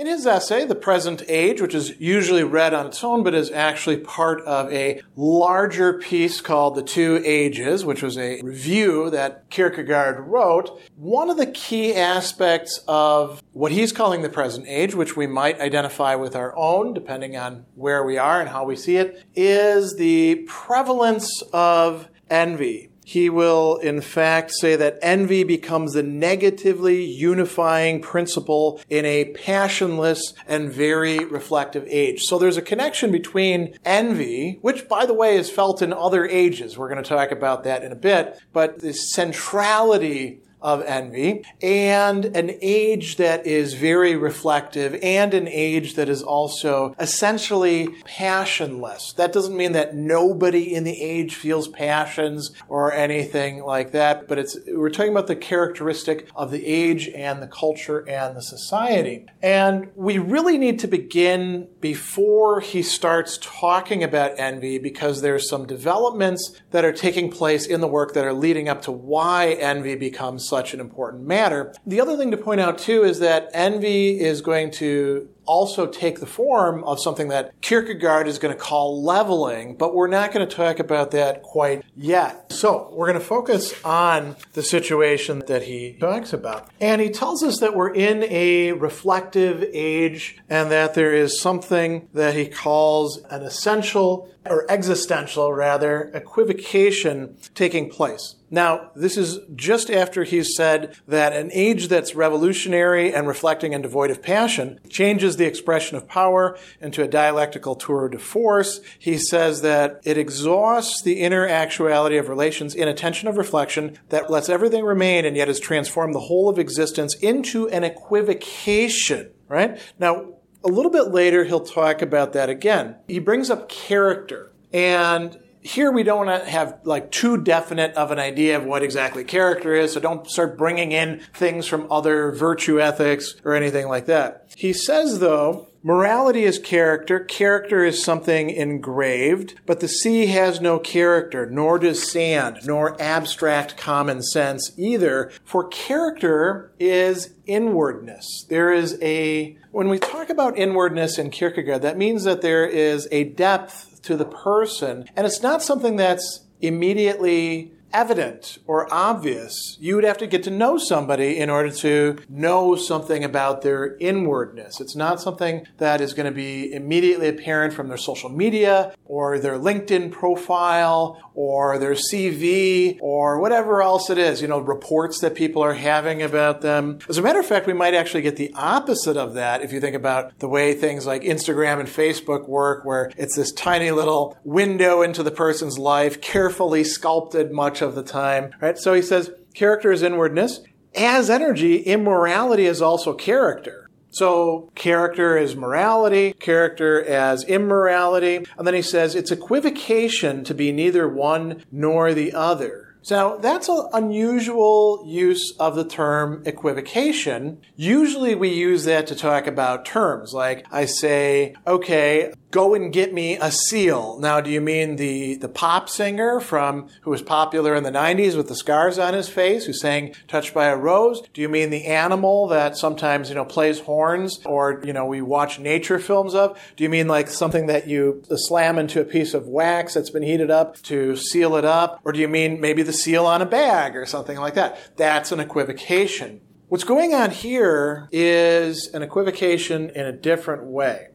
In his essay, The Present Age, which is usually read on its own but is actually part of a larger piece called The Two Ages, which was a review that Kierkegaard wrote, one of the key aspects of what he's calling the present age, which we might identify with our own, depending on where we are and how we see it, is the prevalence of envy he will in fact say that envy becomes the negatively unifying principle in a passionless and very reflective age. So there's a connection between envy, which by the way is felt in other ages. We're going to talk about that in a bit, but the centrality of envy, and an age that is very reflective, and an age that is also essentially passionless. That doesn't mean that nobody in the age feels passions or anything like that, but it's we're talking about the characteristic of the age and the culture and the society. And we really need to begin before he starts talking about envy because there's some developments that are taking place in the work that are leading up to why envy becomes such an important matter. The other thing to point out too is that envy is going to also take the form of something that Kierkegaard is going to call leveling, but we're not going to talk about that quite yet. So we're going to focus on the situation that he talks about. And he tells us that we're in a reflective age and that there is something that he calls an essential or existential rather equivocation taking place. Now, this is just after he's said that an age that's revolutionary and reflecting and devoid of passion changes the expression of power into a dialectical tour de force. He says that it exhausts the inner actuality of relations in a tension of reflection that lets everything remain and yet has transformed the whole of existence into an equivocation, right? Now, a little bit later, he'll talk about that again. He brings up character. And here we don't want to have like too definite of an idea of what exactly character is, so don't start bringing in things from other virtue ethics or anything like that. He says, though, morality is character, character is something engraved, but the sea has no character, nor does sand, nor abstract common sense either, for character is inwardness. There is a, when we talk about inwardness in Kierkegaard, that means that there is a depth to the person. And it's not something that's immediately evident or obvious. You would have to get to know somebody in order to know something about their inwardness. It's not something that is going to be immediately apparent from their social media or their LinkedIn profile or their CV or whatever else it is, you know, reports that people are having about them. As a matter of fact, we might actually get the opposite of that if you think about the way things like Instagram and Facebook work, where it's this tiny little window into the person's life, carefully sculpted much of the time, right? So he says character is inwardness. As energy, immorality is also character. So character is morality, character as immorality. And then he says it's equivocation to be neither one nor the other. So that's an unusual use of the term equivocation. Usually we use that to talk about terms. Like I say, okay, go and get me a seal. Now, do you mean the, the pop singer from who was popular in the 90s with the scars on his face who sang Touched by a Rose? Do you mean the animal that sometimes, you know, plays horns or, you know, we watch nature films of? Do you mean like something that you slam into a piece of wax that's been heated up to seal it up? Or do you mean maybe the seal on a bag or something like that? That's an equivocation. What's going on here is an equivocation in a different way.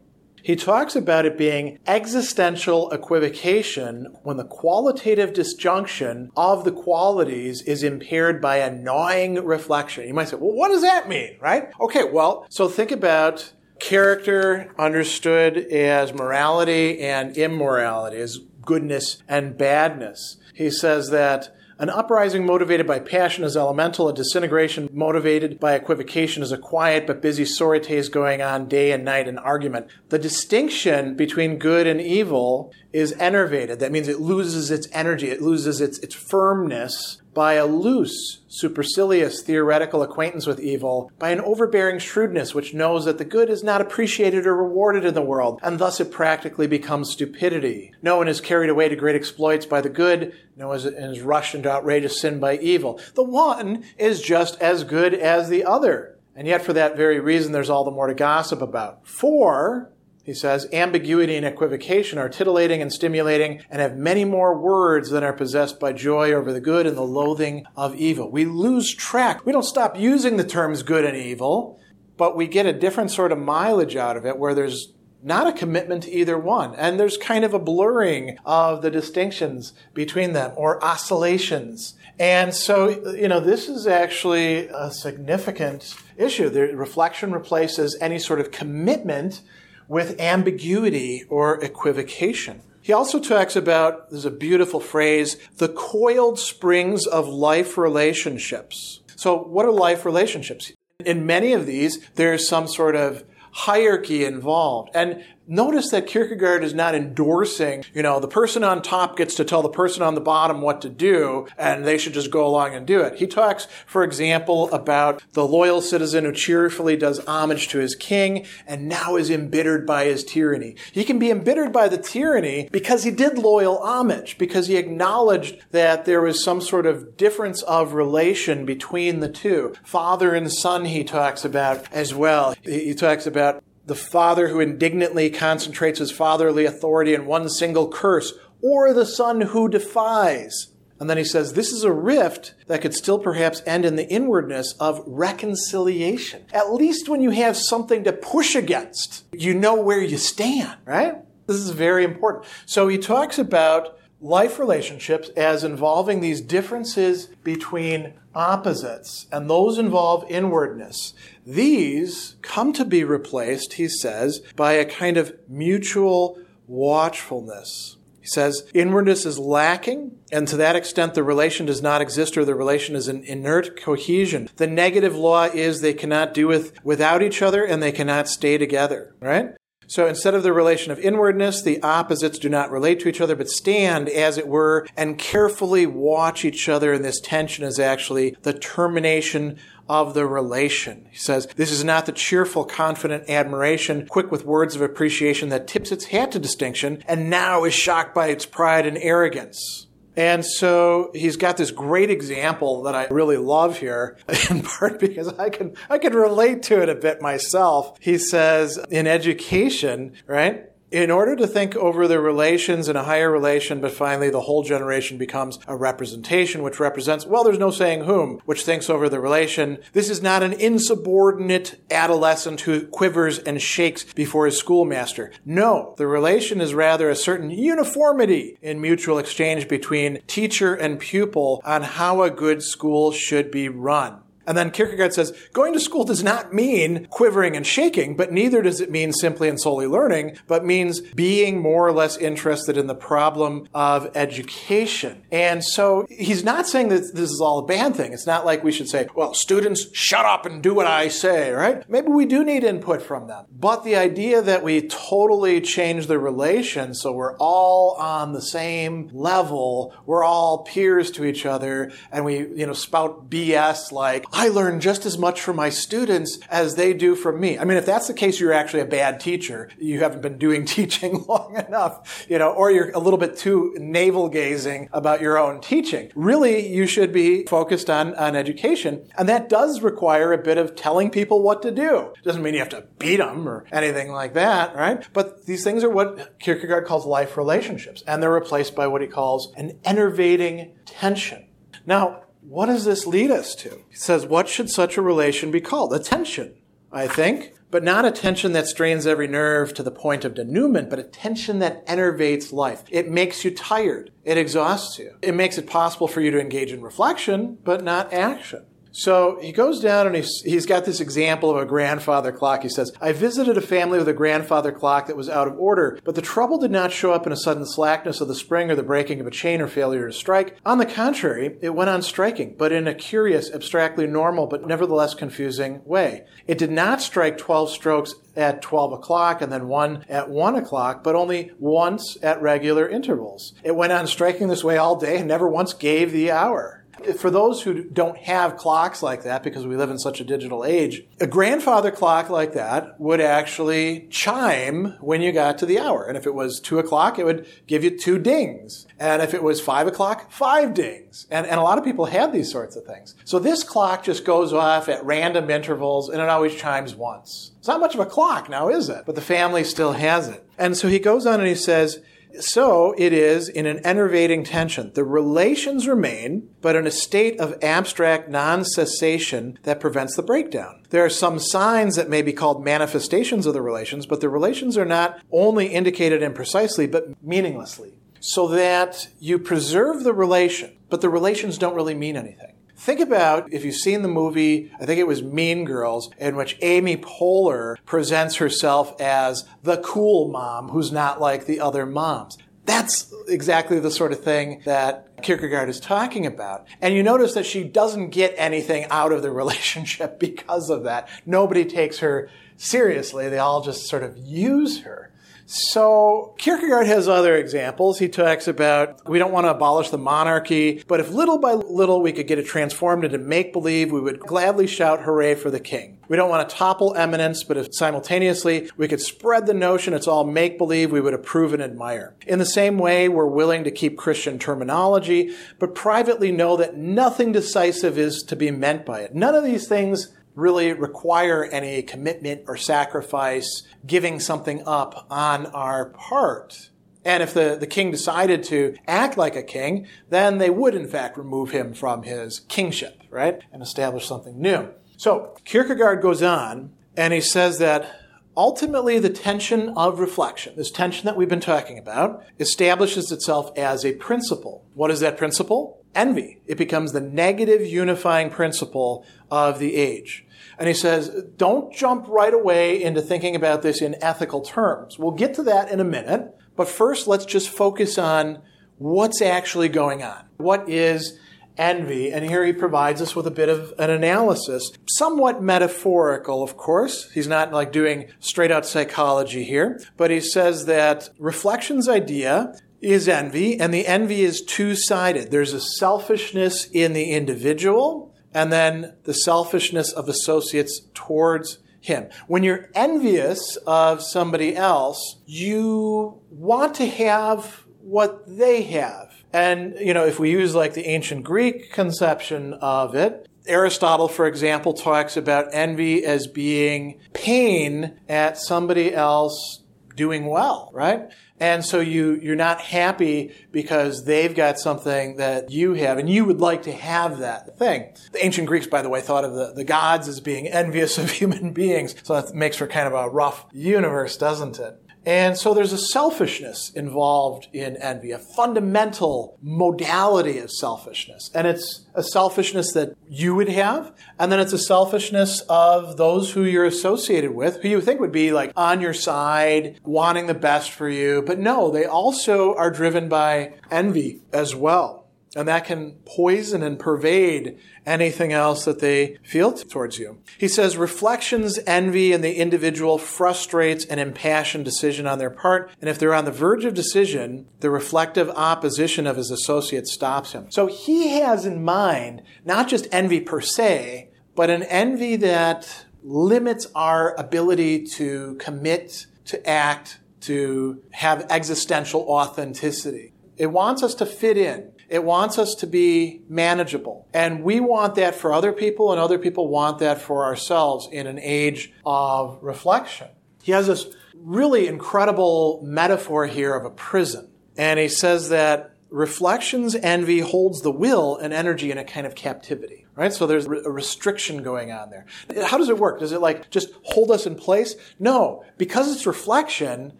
He talks about it being existential equivocation when the qualitative disjunction of the qualities is impaired by a gnawing reflection. You might say, well, what does that mean, right? Okay, well, so think about character understood as morality and immorality, as goodness and badness. He says that an uprising motivated by passion is elemental. A disintegration motivated by equivocation is a quiet but busy sorites going on day and night in argument. The distinction between good and evil is enervated. That means it loses its energy, it loses its, its firmness by a loose, supercilious theoretical acquaintance with evil, by an overbearing shrewdness which knows that the good is not appreciated or rewarded in the world, and thus it practically becomes stupidity. No one is carried away to great exploits by the good, no one is rushed into outrageous sin by evil. The one is just as good as the other. And yet, for that very reason, there's all the more to gossip about. For, he says, ambiguity and equivocation are titillating and stimulating and have many more words than are possessed by joy over the good and the loathing of evil. We lose track. We don't stop using the terms good and evil, but we get a different sort of mileage out of it where there's not a commitment to either one. And there's kind of a blurring of the distinctions between them or oscillations. And so, you know, this is actually a significant issue. The reflection replaces any sort of commitment with ambiguity or equivocation. He also talks about, there's a beautiful phrase, the coiled springs of life relationships. So, what are life relationships? In many of these, there's some sort of hierarchy involved. And Notice that Kierkegaard is not endorsing, you know, the person on top gets to tell the person on the bottom what to do and they should just go along and do it. He talks, for example, about the loyal citizen who cheerfully does homage to his king and now is embittered by his tyranny. He can be embittered by the tyranny because he did loyal homage, because he acknowledged that there was some sort of difference of relation between the two. Father and son, he talks about as well. He talks about the father who indignantly concentrates his fatherly authority in one single curse, or the son who defies. And then he says, this is a rift that could still perhaps end in the inwardness of reconciliation. At least when you have something to push against, you know where you stand, right? This is very important. So he talks about life relationships as involving these differences between opposites, and those involve inwardness. These come to be replaced, he says, by a kind of mutual watchfulness. He says, inwardness is lacking, and to that extent, the relation does not exist or the relation is an inert cohesion. The negative law is they cannot do with, without each other and they cannot stay together, right? So instead of the relation of inwardness, the opposites do not relate to each other, but stand, as it were, and carefully watch each other. And this tension is actually the termination of the relation. He says, This is not the cheerful, confident admiration, quick with words of appreciation that tips its hat to distinction and now is shocked by its pride and arrogance. And so he's got this great example that I really love here, in part because I can, I can relate to it a bit myself. He says, in education, right? In order to think over the relations in a higher relation, but finally the whole generation becomes a representation, which represents, well, there's no saying whom, which thinks over the relation. This is not an insubordinate adolescent who quivers and shakes before his schoolmaster. No, the relation is rather a certain uniformity in mutual exchange between teacher and pupil on how a good school should be run. And then Kierkegaard says, going to school does not mean quivering and shaking, but neither does it mean simply and solely learning, but means being more or less interested in the problem of education. And so he's not saying that this is all a bad thing. It's not like we should say, well, students, shut up and do what I say, right? Maybe we do need input from them. But the idea that we totally change the relation so we're all on the same level, we're all peers to each other, and we, you know, spout BS like, I learn just as much from my students as they do from me. I mean, if that's the case, you're actually a bad teacher. You haven't been doing teaching long enough, you know, or you're a little bit too navel gazing about your own teaching. Really, you should be focused on, on education. And that does require a bit of telling people what to do. Doesn't mean you have to beat them or anything like that, right? But these things are what Kierkegaard calls life relationships. And they're replaced by what he calls an enervating tension. Now, what does this lead us to? He says, What should such a relation be called? Attention, I think, but not a tension that strains every nerve to the point of denouement, but a tension that enervates life. It makes you tired. It exhausts you. It makes it possible for you to engage in reflection, but not action. So he goes down and he's, he's got this example of a grandfather clock. He says, I visited a family with a grandfather clock that was out of order, but the trouble did not show up in a sudden slackness of the spring or the breaking of a chain or failure to strike. On the contrary, it went on striking, but in a curious, abstractly normal, but nevertheless confusing way. It did not strike 12 strokes at 12 o'clock and then one at 1 o'clock, but only once at regular intervals. It went on striking this way all day and never once gave the hour. For those who don't have clocks like that, because we live in such a digital age, a grandfather clock like that would actually chime when you got to the hour. And if it was two o'clock, it would give you two dings. And if it was five o'clock, five dings. And, and a lot of people had these sorts of things. So this clock just goes off at random intervals and it always chimes once. It's not much of a clock now, is it? But the family still has it. And so he goes on and he says, so it is in an enervating tension. The relations remain, but in a state of abstract non cessation that prevents the breakdown. There are some signs that may be called manifestations of the relations, but the relations are not only indicated imprecisely, but meaninglessly. So that you preserve the relation, but the relations don't really mean anything. Think about if you've seen the movie, I think it was Mean Girls, in which Amy Poehler presents herself as the cool mom who's not like the other moms. That's exactly the sort of thing that Kierkegaard is talking about. And you notice that she doesn't get anything out of the relationship because of that. Nobody takes her seriously. They all just sort of use her. So Kierkegaard has other examples. He talks about we don't want to abolish the monarchy, but if little by little we could get it transformed into make believe, we would gladly shout hooray for the king. We don't want to topple eminence, but if simultaneously we could spread the notion it's all make believe, we would approve and admire. In the same way, we're willing to keep Christian terminology, but privately know that nothing decisive is to be meant by it. None of these things really require any commitment or sacrifice, giving something up on our part. And if the, the king decided to act like a king, then they would in fact remove him from his kingship, right? And establish something new. So Kierkegaard goes on and he says that ultimately the tension of reflection, this tension that we've been talking about, establishes itself as a principle. What is that principle? Envy. It becomes the negative unifying principle of the age. And he says, don't jump right away into thinking about this in ethical terms. We'll get to that in a minute. But first, let's just focus on what's actually going on. What is envy? And here he provides us with a bit of an analysis, somewhat metaphorical, of course. He's not like doing straight out psychology here, but he says that reflection's idea is envy, and the envy is two sided. There's a selfishness in the individual, and then the selfishness of associates towards him. When you're envious of somebody else, you want to have what they have. And, you know, if we use like the ancient Greek conception of it, Aristotle, for example, talks about envy as being pain at somebody else doing well, right? And so you, you're not happy because they've got something that you have and you would like to have that thing. The ancient Greeks, by the way, thought of the, the gods as being envious of human beings. So that makes for kind of a rough universe, doesn't it? And so there's a selfishness involved in envy, a fundamental modality of selfishness. And it's a selfishness that you would have, and then it's a selfishness of those who you're associated with, who you think would be like on your side, wanting the best for you. But no, they also are driven by envy as well. And that can poison and pervade anything else that they feel towards you. He says reflections, envy in the individual frustrates an impassioned decision on their part. And if they're on the verge of decision, the reflective opposition of his associate stops him. So he has in mind not just envy per se, but an envy that limits our ability to commit, to act, to have existential authenticity. It wants us to fit in. It wants us to be manageable. And we want that for other people, and other people want that for ourselves in an age of reflection. He has this really incredible metaphor here of a prison. And he says that reflections envy holds the will and energy in a kind of captivity right so there's a restriction going on there how does it work does it like just hold us in place no because it's reflection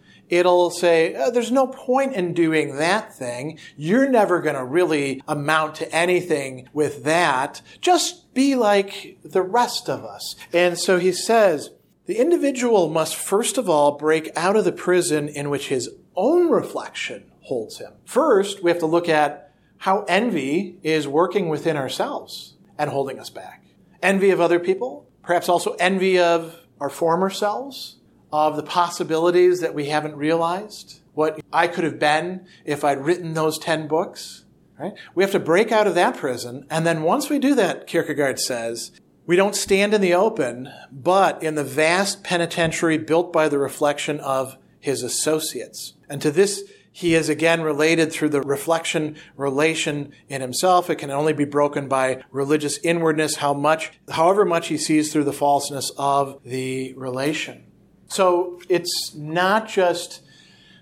it'll say, oh, there's no point in doing that thing. You're never going to really amount to anything with that. Just be like the rest of us. And so he says, the individual must first of all break out of the prison in which his own reflection holds him. First, we have to look at how envy is working within ourselves and holding us back. Envy of other people, perhaps also envy of our former selves, of the possibilities that we haven't realized, what I could have been if I'd written those 10 books. Right? We have to break out of that prison. And then once we do that, Kierkegaard says, we don't stand in the open, but in the vast penitentiary built by the reflection of his associates. And to this, he is again related through the reflection relation in himself. It can only be broken by religious inwardness, how much, however much he sees through the falseness of the relation. So it's not just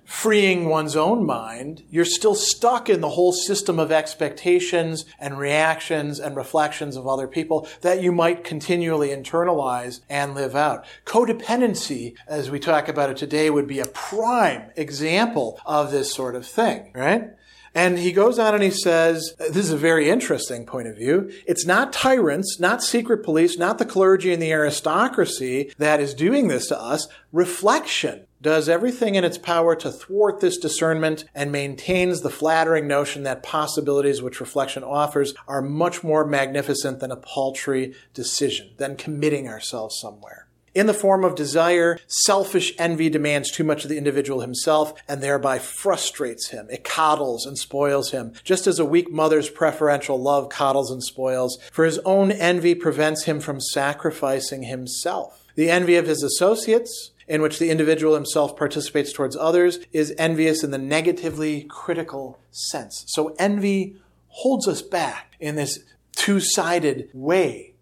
freeing one's own mind, you're still stuck in the whole system of expectations and reactions and reflections of other people that you might continually internalize and live out. Codependency, as we talk about it today, would be a prime example of this sort of thing, right? And he goes on and he says, this is a very interesting point of view. It's not tyrants, not secret police, not the clergy and the aristocracy that is doing this to us. Reflection does everything in its power to thwart this discernment and maintains the flattering notion that possibilities which reflection offers are much more magnificent than a paltry decision, than committing ourselves somewhere. In the form of desire, selfish envy demands too much of the individual himself and thereby frustrates him. It coddles and spoils him, just as a weak mother's preferential love coddles and spoils, for his own envy prevents him from sacrificing himself. The envy of his associates, in which the individual himself participates towards others is envious in the negatively critical sense. So envy holds us back in this two sided way.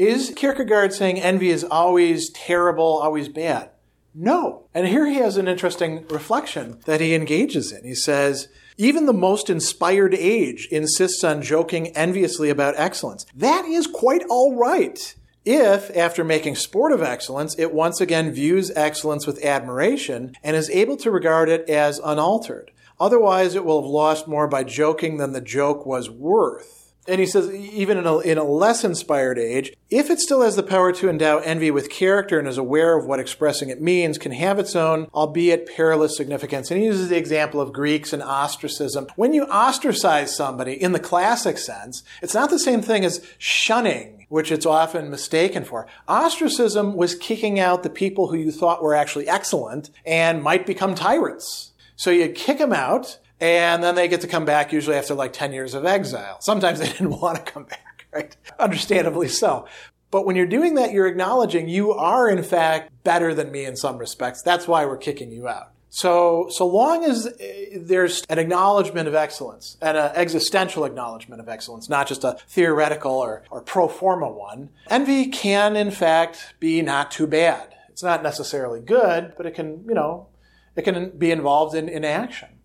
Is Kierkegaard saying envy is always terrible, always bad? No. And here he has an interesting reflection that he engages in. He says, even the most inspired age insists on joking enviously about excellence. That is quite all right if, after making sport of excellence, it once again views excellence with admiration and is able to regard it as unaltered. Otherwise, it will have lost more by joking than the joke was worth. And he says, even in a, in a, less inspired age, if it still has the power to endow envy with character and is aware of what expressing it means, can have its own, albeit perilous significance. And he uses the example of Greeks and ostracism. When you ostracize somebody in the classic sense, it's not the same thing as shunning which it's often mistaken for. Ostracism was kicking out the people who you thought were actually excellent and might become tyrants. So you kick them out, and then they get to come back usually after like 10 years of exile. Sometimes they didn't want to come back, right? Understandably so. But when you're doing that, you're acknowledging you are in fact better than me in some respects. That's why we're kicking you out. So, so long as uh, there's an acknowledgement of excellence, and an existential acknowledgement of excellence, not just a theoretical or, or pro forma one, envy can, in fact, be not too bad. It's not necessarily good, but it can, you know, it can be involved in, in action.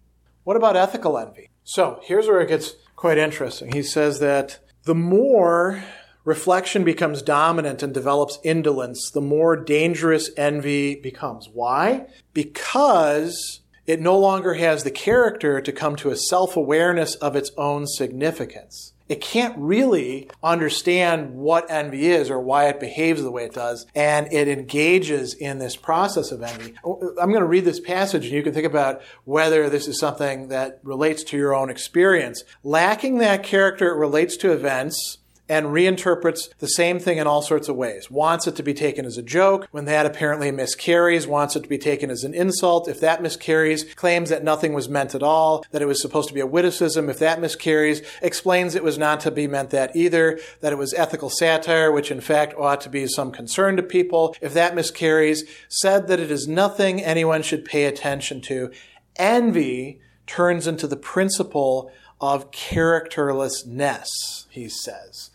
What about ethical envy? So here's where it gets quite interesting. He says that the more reflection becomes dominant and develops indolence, the more dangerous envy becomes. Why? Because it no longer has the character to come to a self awareness of its own significance. It can't really understand what envy is or why it behaves the way it does, and it engages in this process of envy. I'm going to read this passage, and you can think about whether this is something that relates to your own experience. Lacking that character, it relates to events and reinterprets the same thing in all sorts of ways. Wants it to be taken as a joke. When that apparently miscarries, wants it to be taken as an insult. If that miscarries, claims that nothing was meant at all, that it was supposed to be a witticism. If that miscarries, explains it was not to be meant that either, that it was ethical satire, which in fact ought to be some concern to people. If that miscarries, said that it is nothing anyone should pay attention to. Envy turns into the principle of characterlessness, he says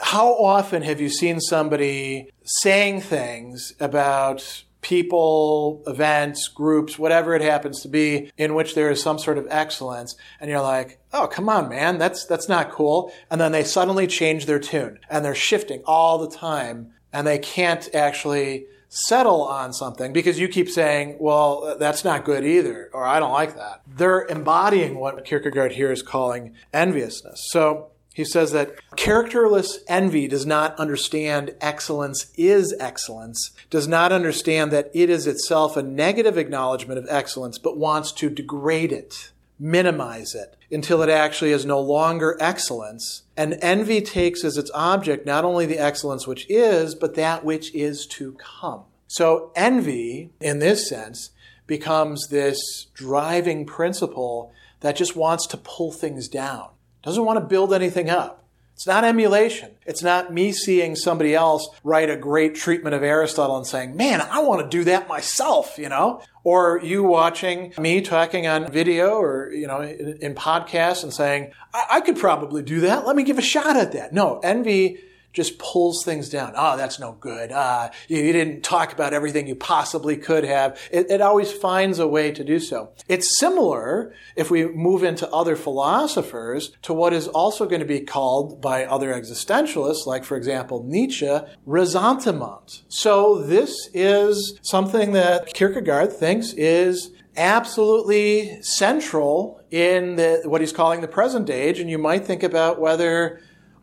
how often have you seen somebody saying things about people, events, groups, whatever it happens to be, in which there is some sort of excellence, and you're like, oh, come on, man, that's, that's not cool. And then they suddenly change their tune, and they're shifting all the time, and they can't actually settle on something because you keep saying, well, that's not good either, or I don't like that. They're embodying what Kierkegaard here is calling enviousness. So he says that characterless envy does not understand excellence is excellence, does not understand that it is itself a negative acknowledgement of excellence, but wants to degrade it, minimize it, until it actually is no longer excellence. And envy takes as its object not only the excellence which is, but that which is to come. So envy, in this sense, becomes this driving principle that just wants to pull things down doesn't want to build anything up. It's not emulation. It's not me seeing somebody else write a great treatment of Aristotle and saying, man, I want to do that myself, you know? Or you watching me talking on video or, you know, in, in podcasts and saying, I-, I could probably do that. Let me give a shot at that. No, envy just pulls things down. Oh, that's no good. Ah, you, you, didn't talk about everything you possibly could have. It, it always finds a way to do so. It's similar if we move into other philosophers to what is also going to be called by other existentialists, like for example Nietzsche, ressentiment. So this is something that Kierkegaard thinks is absolutely central in the, what he's calling the present age, and you might think about whether